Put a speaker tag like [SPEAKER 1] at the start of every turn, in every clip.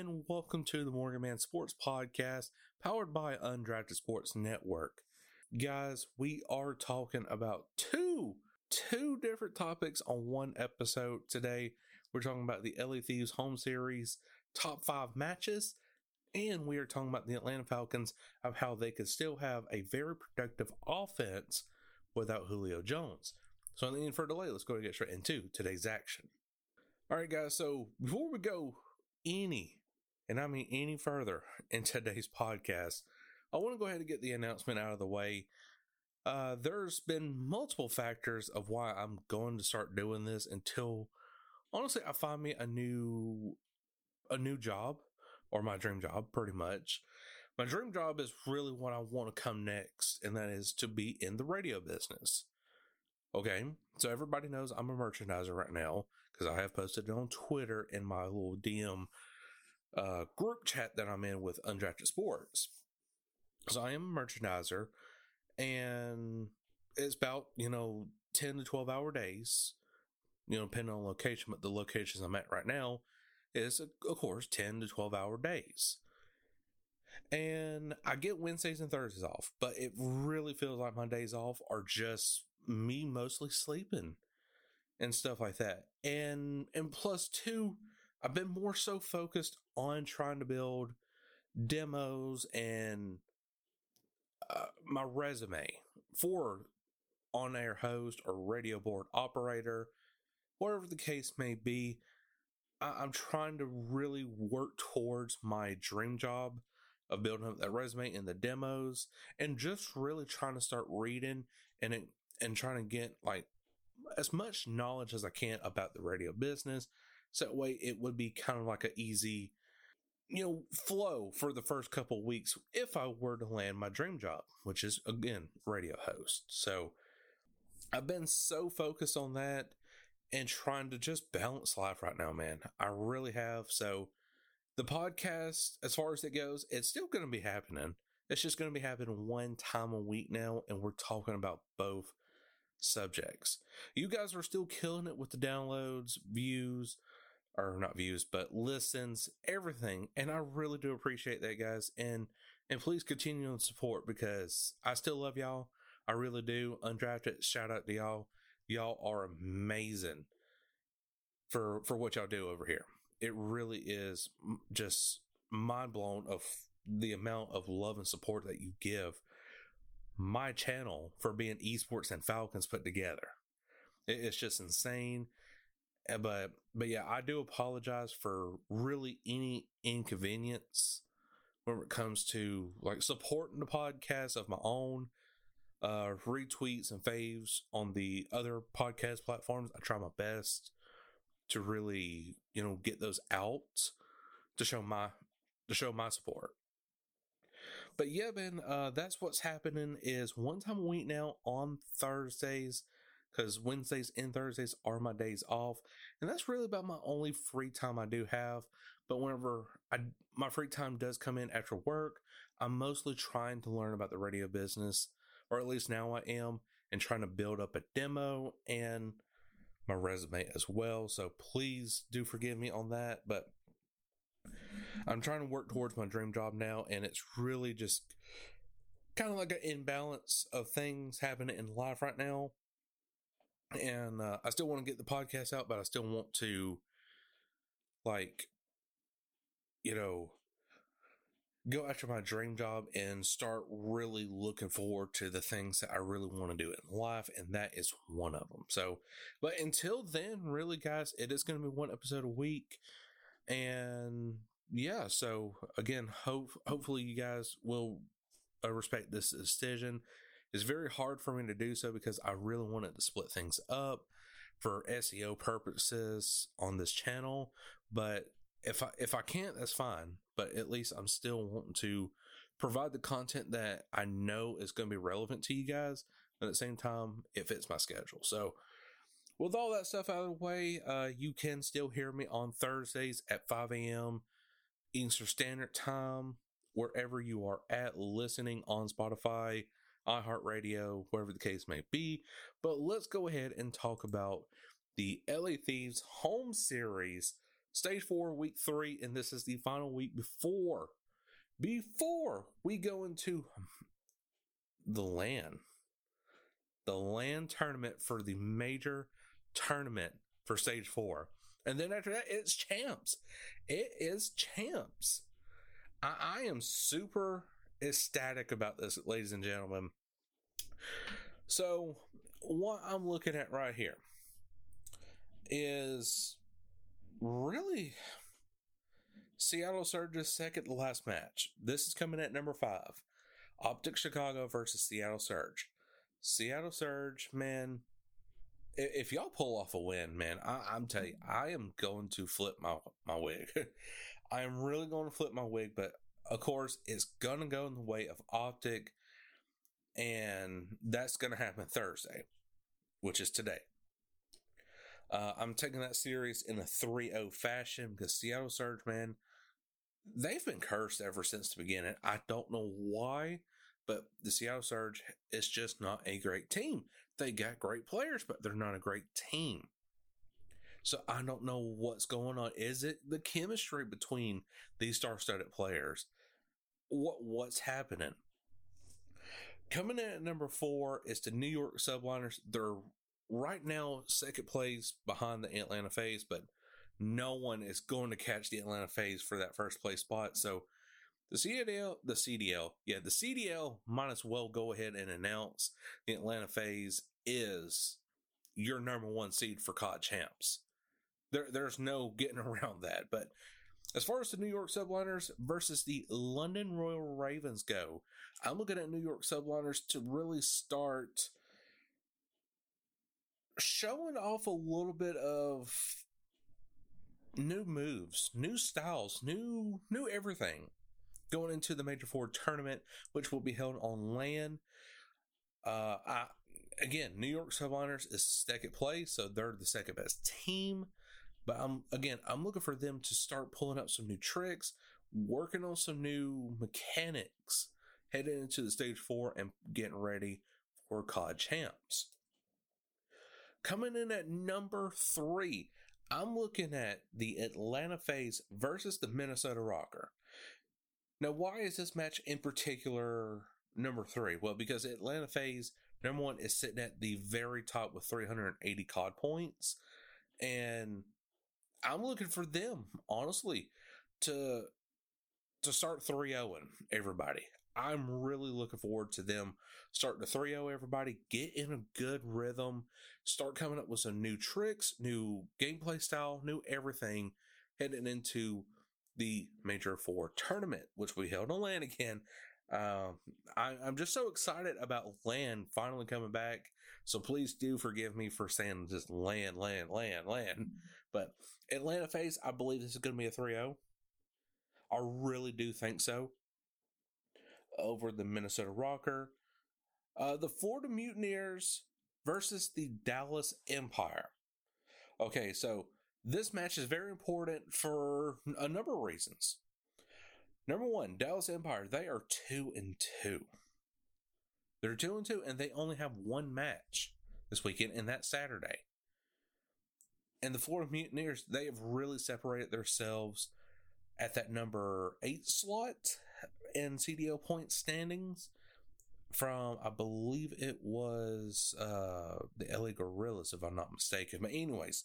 [SPEAKER 1] gentlemen? Welcome to the Morgan Man Sports Podcast, powered by Undrafted Sports Network. Guys, we are talking about two two different topics on one episode today. We're talking about the LA Thieves home series top five matches, and we are talking about the Atlanta Falcons of how they could still have a very productive offense without Julio Jones. So, in the end for delay, let's go and get straight into today's action. All right, guys. So before we go any, and I mean any further in today's podcast, I want to go ahead and get the announcement out of the way. Uh, there's been multiple factors of why I'm going to start doing this until honestly I find me a new a new job or my dream job pretty much. My dream job is really what I want to come next, and that is to be in the radio business. Okay, so everybody knows I'm a merchandiser right now because I have posted it on Twitter in my little DM uh, group chat that I'm in with Undrafted Sports. So I am a merchandiser, and it's about you know ten to twelve hour days, you know, depending on location. But the locations I'm at right now is of course ten to twelve hour days. And I get Wednesdays and Thursdays off, but it really feels like my days off are just me mostly sleeping and stuff like that. And and plus two, I've been more so focused on trying to build demos and uh, my resume for on air host or radio board operator, whatever the case may be. I- I'm trying to really work towards my dream job of building up that resume and the demos and just really trying to start reading and it, and trying to get like as much knowledge as I can about the radio business. So that way it would be kind of like an easy, you know, flow for the first couple weeks if I were to land my dream job, which is again, radio host. So I've been so focused on that and trying to just balance life right now, man. I really have. So the podcast, as far as it goes, it's still going to be happening. It's just going to be happening one time a week now, and we're talking about both subjects. You guys are still killing it with the downloads, views, or not views, but listens, everything. And I really do appreciate that, guys. And and please continue to support because I still love y'all. I really do. Undrafted, shout out to y'all. Y'all are amazing for for what y'all do over here. It really is just mind blown of the amount of love and support that you give my channel for being esports and Falcons put together. It's just insane. But but yeah, I do apologize for really any inconvenience when it comes to like supporting the podcast of my own, uh, retweets and faves on the other podcast platforms. I try my best to really you know get those out to show my to show my support. But yeah, man, uh, that's what's happening. Is one time a week now on Thursdays, because Wednesdays and Thursdays are my days off, and that's really about my only free time I do have. But whenever I my free time does come in after work, I'm mostly trying to learn about the radio business, or at least now I am, and trying to build up a demo and my resume as well. So please do forgive me on that, but I'm trying to work towards my dream job now, and it's really just kind of like an imbalance of things happening in life right now. And uh, I still want to get the podcast out, but I still want to like you know, go after my dream job and start really looking forward to the things that I really want to do in life. And that is one of them. So, but until then, really, guys, it is going to be one episode a week. And yeah, so again, hope, hopefully you guys will uh, respect this decision. It's very hard for me to do so because I really wanted to split things up for SEO purposes on this channel. But if I if I can't, that's fine. But at least I'm still wanting to provide the content that I know is going to be relevant to you guys. And at the same time, it fits my schedule. So with all that stuff out of the way, uh, you can still hear me on Thursdays at 5 a.m. Eastern Standard Time, wherever you are at listening on Spotify, iHeartRadio, wherever the case may be. But let's go ahead and talk about the LA Thieves home series, stage four, week three, and this is the final week before before we go into the LAN. The LAN tournament for the major tournament for stage four. And then after that, it's champs. It is champs. I, I am super ecstatic about this, ladies and gentlemen. So, what I'm looking at right here is really Seattle Surge's second to last match. This is coming at number five Optic Chicago versus Seattle Surge. Seattle Surge, man, if y'all pull off a win, man, I, am telling you, I am going to flip my my wig. I am really going to flip my wig, but of course, it's gonna go in the way of Optic, and that's gonna happen Thursday, which is today. Uh, I'm taking that series in a 3-0 fashion because Seattle Surge, man, they've been cursed ever since the beginning. I don't know why, but the Seattle Surge is just not a great team. They got great players, but they're not a great team. So I don't know what's going on. Is it the chemistry between these star-studded players? What what's happening? Coming in at number four is the New York Subliners. They're right now second place behind the Atlanta FaZe, but no one is going to catch the Atlanta FaZe for that first place spot. So the CDL, the CDL, yeah, the CDL might as well go ahead and announce the Atlanta FaZe is your number one seed for COD champs. There, there's no getting around that. But as far as the New York Subliners versus the London Royal Ravens go, I'm looking at New York Subliners to really start showing off a little bit of new moves, new styles, new new everything going into the Major Four tournament, which will be held on LAN. Uh, I again, New York Subliners is second place, so they're the second best team. But I'm again, I'm looking for them to start pulling up some new tricks, working on some new mechanics, heading into the stage four and getting ready for COD champs. Coming in at number three, I'm looking at the Atlanta FaZe versus the Minnesota ROKKR. Now, why is this match in particular number three? Well, because Atlanta FaZe number one, is sitting at the very top with 380 COD points. And I'm looking for them, honestly, to to start 3 0 everybody. I'm really looking forward to them starting to 3 0 everybody, get in a good rhythm, start coming up with some new tricks, new gameplay style, new everything heading into the Major Four tournament, which we held on LAN again. Um, I, am just so excited about LAN finally coming back. So please do forgive me for saying just land, land, land, land. But Atlanta FaZe, I believe this is going to be a 3 0. I really do think so over the Minnesota ROKKR. Uh, the Florida Mutineers versus the Dallas Empire. Okay, so this match is very important for a number of reasons. Number one, Dallas Empire, they are two and two. They're two and two, and they only have one match this weekend, and that's Saturday. And the Florida Mutineers, they have really separated themselves at that number eight slot in CDL point standings from I believe it was uh, the LA Guerrillas, if I'm not mistaken. But anyways,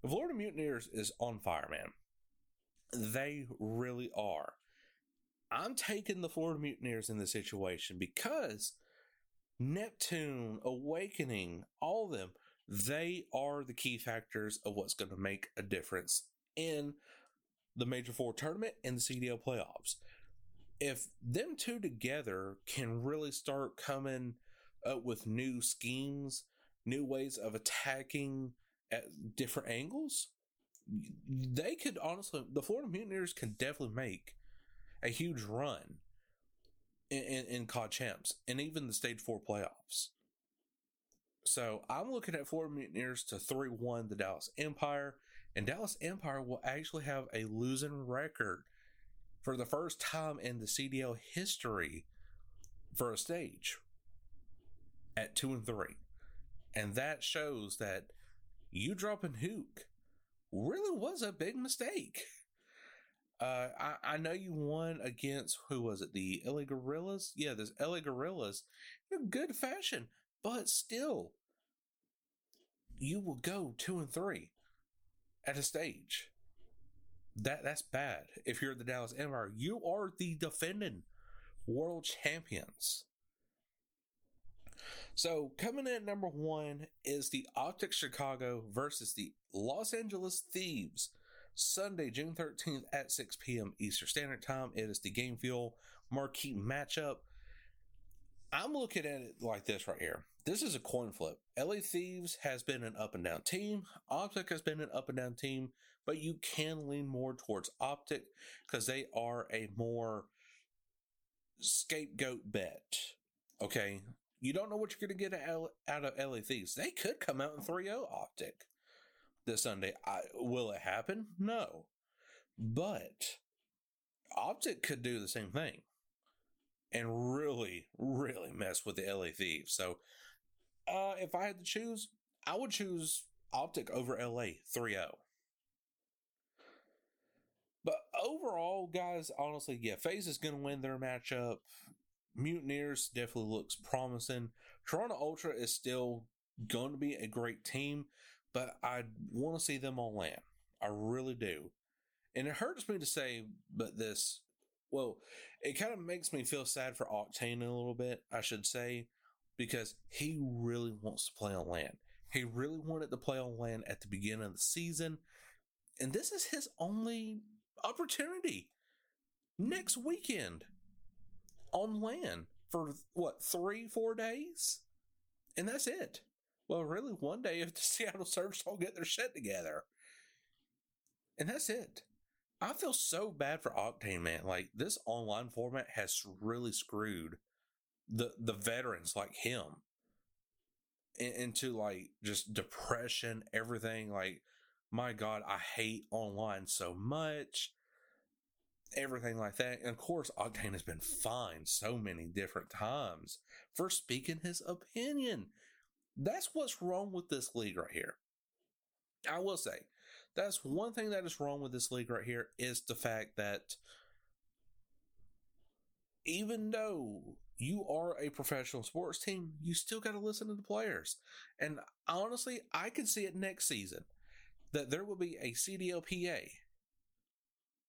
[SPEAKER 1] the Florida Mutineers is on fire, man. They really are. I'm taking the Florida Mutineers in this situation because Neptune, Owakening, all of them, they are the key factors of what's going to make a difference in the Major Four tournament and the CDL playoffs. If them two together can really start coming up with new schemes, new ways of attacking at different angles, they could honestly, the Florida Mutineers can definitely make a huge run in, in, in COD champs and even the stage four playoffs. So I'm looking at Florida Mutineers to 3 1 the Dallas Empire, and Dallas Empire will actually have a losing record for the first time in the CDL history for a stage at 2 and 3. And that shows that you dropping Huke really was a big mistake. Uh, I, I know you won against who was it? The LA Guerrillas? Yeah, this LA Guerrillas in good fashion, but still, you will go two and three at a stage. That that's bad. If you're the Dallas Empire, you are the defending world champions. So coming in at number one is the Optic Chicago versus the Los Angeles Thieves. Sunday, June 13th at 6 p.m. Eastern Standard Time. It is the Game Fuel marquee matchup. I'm looking at it like this right here. This is a coin flip. LA Thieves has been an up and down team. Optic has been an up and down team, but you can lean more towards Optic because they are a more scapegoat bet. Okay. You don't know what you're going to get out of LA Thieves. They could come out in 3 0 Optic this Sunday. I, will it happen? No. But Optic could do the same thing and really, really mess with the LA Thieves. So uh, if I had to choose, I would choose Optic over LA 3 0. But overall, guys, honestly, yeah, FaZe is going to win their matchup. Mutineers definitely looks promising. Toronto Ultra is still going to be a great team, but I want to see them on LAN. I really do. And it hurts me to say, but this, well, it kind of makes me feel sad for Octane a little bit, I should say, because he really wants to play on LAN. He really wanted to play on LAN at the beginning of the season. And this is his only opportunity next weekend on LAN for what, three, four days? And that's it. Well, really, one day if the Seattle Surge don't get their shit together. And that's it. I feel so bad for Octane, man. Like this online format has really screwed the the veterans like him into like just depression, everything. Like, my God, I hate online so much. Everything like that. And of course, Octane has been fined so many different times for speaking his opinion. That's what's wrong with this league right here. I will say, that's one thing that is wrong with this league right here is the fact that even though you are a professional sports team, you still got to listen to the players. And honestly, I could see it next season that there will be a CDLPA,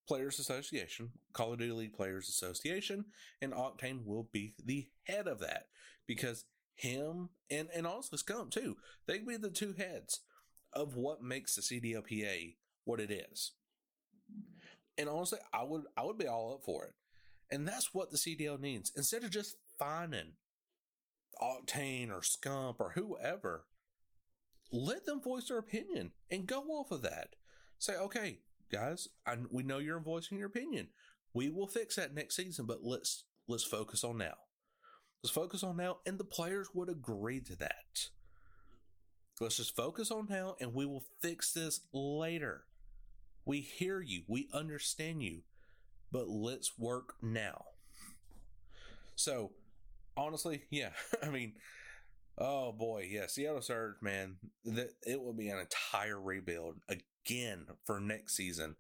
[SPEAKER 1] Players Association, Call of Duty League Players Association, and Octane will be the head of that because him and and also Scump too. They be the two heads of what makes the CDLPA what it is. And honestly, I would I would be all up for it. And that's what the CDL needs. Instead of just finding Octane or Scump or whoever, let them voice their opinion and go off of that. Say, okay, guys, I, we know you're voicing your opinion. We will fix that next season, but let's let's focus on now. Let's focus on now, and the players would agree to that. Let's just focus on now, and we will fix this later. We hear you, we understand you, but let's work now. So, honestly, yeah, I mean, oh boy, yeah, Seattle Surge, man, that it will be an entire rebuild again for next season.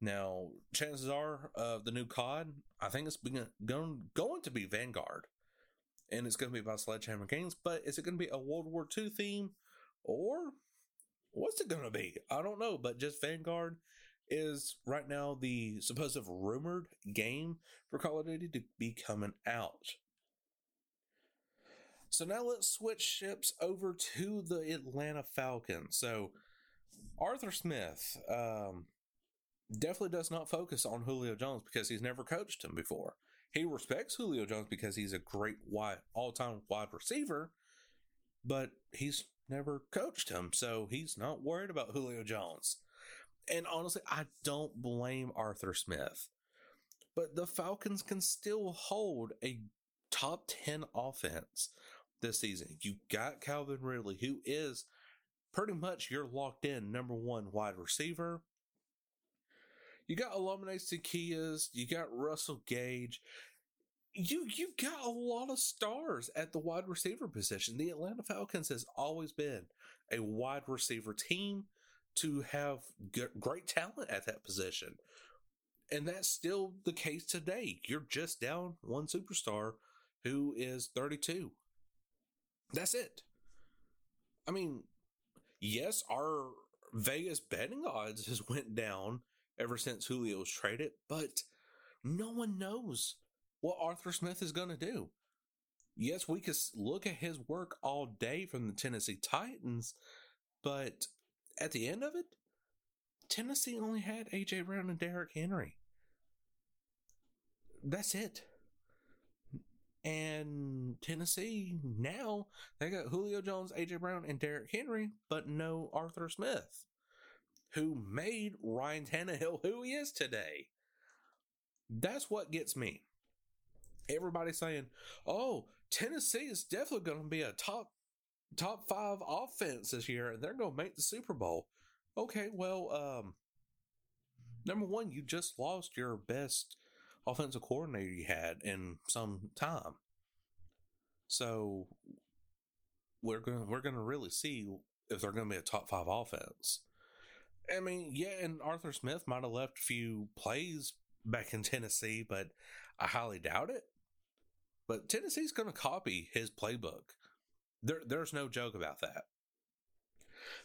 [SPEAKER 1] Now, chances are, uh, the new COD, I think it's going going to be Vanguard and it's going to be about Sledgehammer Games. But is it going to be a World War II theme, or what's it going to be? I don't know. But just Vanguard is right now the supposed rumored game for Call of Duty to be coming out. So now let's switch ships over to the Atlanta Falcons. So Arthur Smith um, definitely does not focus on Julio Jones because he's never coached him before. He respects Julio Jones because he's a great wide all-time wide receiver, but he's never coached him, so he's not worried about Julio Jones. And honestly, I don't blame Arthur Smith. But the Falcons can still hold a top 10 offense this season. You got Calvin Ridley, who is pretty much your locked in number one wide receiver. You got Olamide Zaccheaus, you got Russell Gage. You you got a lot of stars at the wide receiver position. The Atlanta Falcons has always been a wide receiver team to have great talent at that position. And that's still the case today. You're just down one superstar who is 32. That's it. I mean, yes, our Vegas betting odds has went down ever since Julio was traded, but no one knows what Arthur Smith is going to do. Yes, we could look at his work all day from the Tennessee Titans, but at the end of it, Tennessee only had AJ Brown and Derrick Henry. That's it. And Tennessee now they got Julio Jones, AJ Brown, and Derrick Henry, but no Arthur Smith, who made Ryan Tannehill who he is today. That's what gets me. Everybody saying, "Oh, Tennessee is definitely going to be a top top five offense this year, and they're going to make the Super Bowl." Okay, well, um, number one, you just lost your best offensive coordinator you had in some time. So we're going we're going to really see if they're going to be a top 5 offense. I mean, yeah, and Arthur Smith might have left a few plays back in Tennessee, but I highly doubt it. But Tennessee's going to copy his playbook. There, there's no joke about that.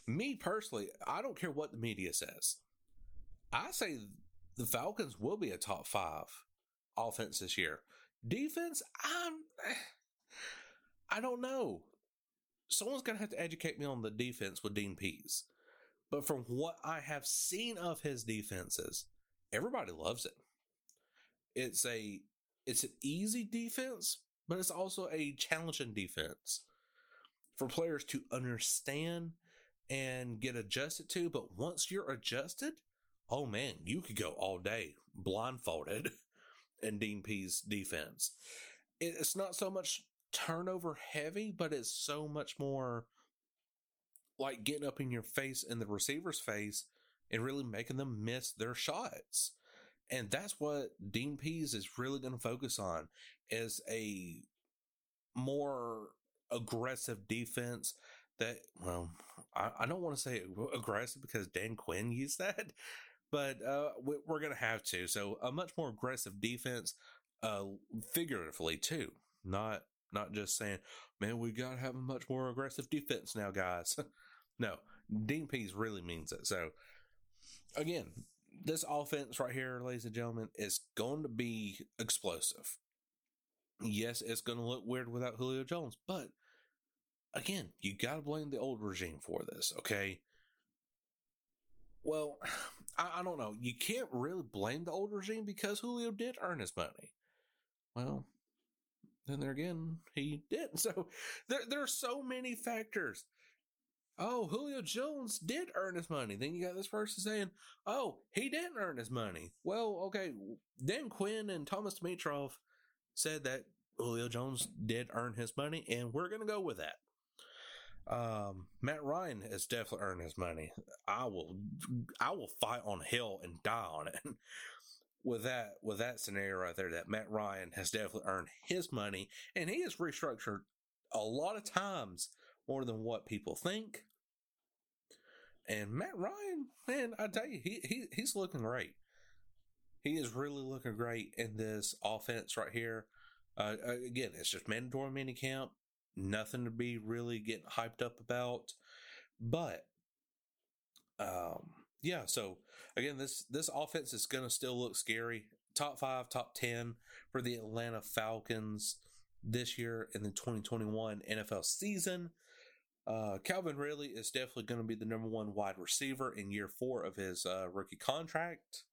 [SPEAKER 1] Me personally, I don't care what the media says. I say the Falcons will be a top five offense this year. Defense, I'm, I don't know. Someone's going to have to educate me on the defense with Dean Pees. But from what I have seen of his defenses, everybody loves it. It's a it's an easy defense, but it's also a challenging defense for players to understand and get adjusted to. But once you're adjusted, oh man, you could go all day blindfolded in Dean Pees defense. It's not so much turnover heavy, but it's so much more like getting up in your face in the receiver's face and really making them miss their shots. And that's what Dean Pees is really going to focus on is a more aggressive defense that, well, I, I don't want to say aggressive because Dan Quinn used that, but uh, we, are going to have to. So a much more aggressive defense, uh, figuratively too, not not just saying, man, we got to have a much more aggressive defense now, guys. no, Dean Pees really means it. So again, this offense right here, ladies and gentlemen, is going to be explosive. Yes, it's going to look weird without Julio Jones, but again, you got to blame the old regime for this, okay? Well, I, I, don't know. You can't really blame the old regime because Julio did earn his money. Well, then there again, he didn't. So there, there are so many factors oh, Julio Jones did earn his money. Then you got this person saying, oh, he didn't earn his money. Well, okay, Dan Quinn and Thomas Dimitroff said that Julio Jones did earn his money, and we're going to go with that. Um, Matt Ryan has definitely earned his money. I will, I will fight on hell and die on it. with that, with that scenario right there, that Matt Ryan has definitely earned his money, and he has restructured a lot of times more than what people think. And Matt Ryan, man, I tell you, he, he he's looking great. He is really looking great in this offense right here. Uh, again, it's just mandatory mini camp, nothing to be really getting hyped up about. But, um, yeah, so again, this this offense is going to still look scary. Top five, top ten for the Atlanta Falcons this year in the 2021 NFL season. Uh, Calvin Ridley is definitely going to be the number one wide receiver in year four of his uh, rookie contract,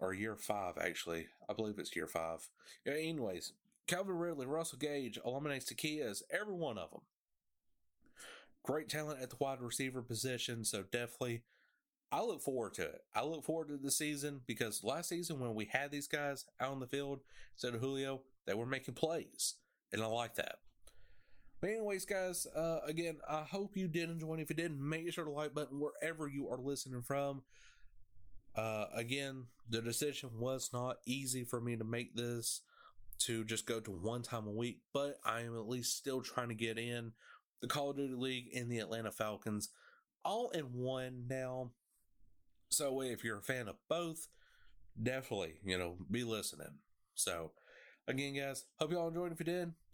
[SPEAKER 1] or year five actually. I believe it's year five. Yeah, anyways, Calvin Ridley, Russell Gage, Olamide Zaccheaus, every one of them. Great talent at the wide receiver position, so definitely I look forward to it. I look forward to the season because last season when we had these guys out on the field instead of Julio, they were making plays, and I like that. But anyways, guys, uh, again, I hope you did enjoy. If you did, make sure to like button wherever you are listening from. Uh, again, the decision was not easy for me to make this to just go to one time a week, but I am at least still trying to get in the Call of Duty League and the Atlanta Falcons all in one now. So if you're a fan of both, definitely, you know, be listening. So again, guys, hope y'all enjoyed. If you did,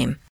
[SPEAKER 2] time